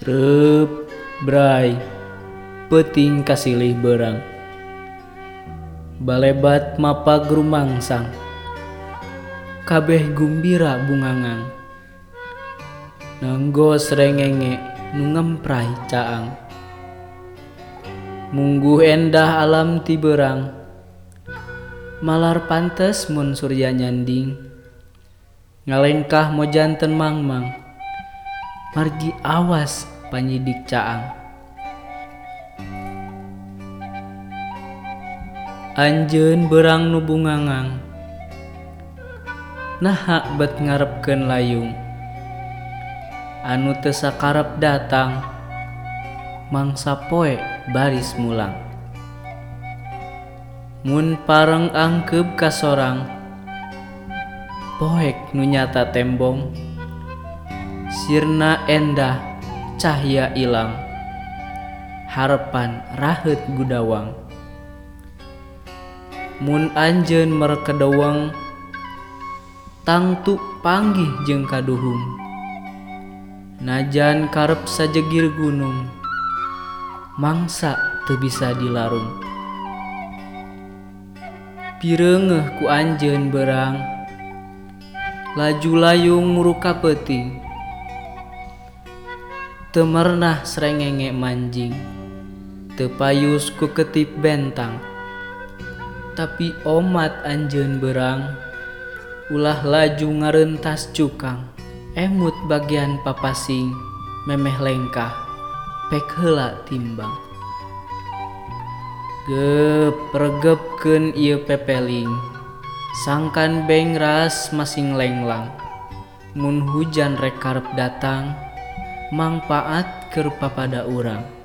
Rep Brai Peting kasilih berang Balebat mapa grumangsang Kabeh gumbira bungangang. Nanggos rengenge nungemprai caang. Munggu endah alam tiberang Malar pantes mun surya nyanding. Ngalengkah mojanten mangmang. Margi awas panyidik Caang. Anjen berang nubungangang Nahak bet ngarepken layung. Anu tesakarep datang Mangsa poe baris mulang. Mun pareng angkeb kasorang Poek nunyata tembong. Sirna endah cahya ilang. Harapan rahet gudawang. Mun anjen merkedawang Tangtu panggih jeng kaduhung. Najan karep sajegir gunung Mangsa teu bisa dilarung. Pirengeh ku anjen berang Laju layung muruka peting Teu mernah srengenge manjing. Teu payus ku ketip bentang. Tapi omat anjeun berang. Ulah laju ngareuntas cukang. Emut bagian papasing. Memeh lengkah. Pek heula timbang. Gep regepkeun ieu pepeling. Sangkan beng ras masing lenglang. Mun hujan rek karep datang, manfaat kerupa pada orang.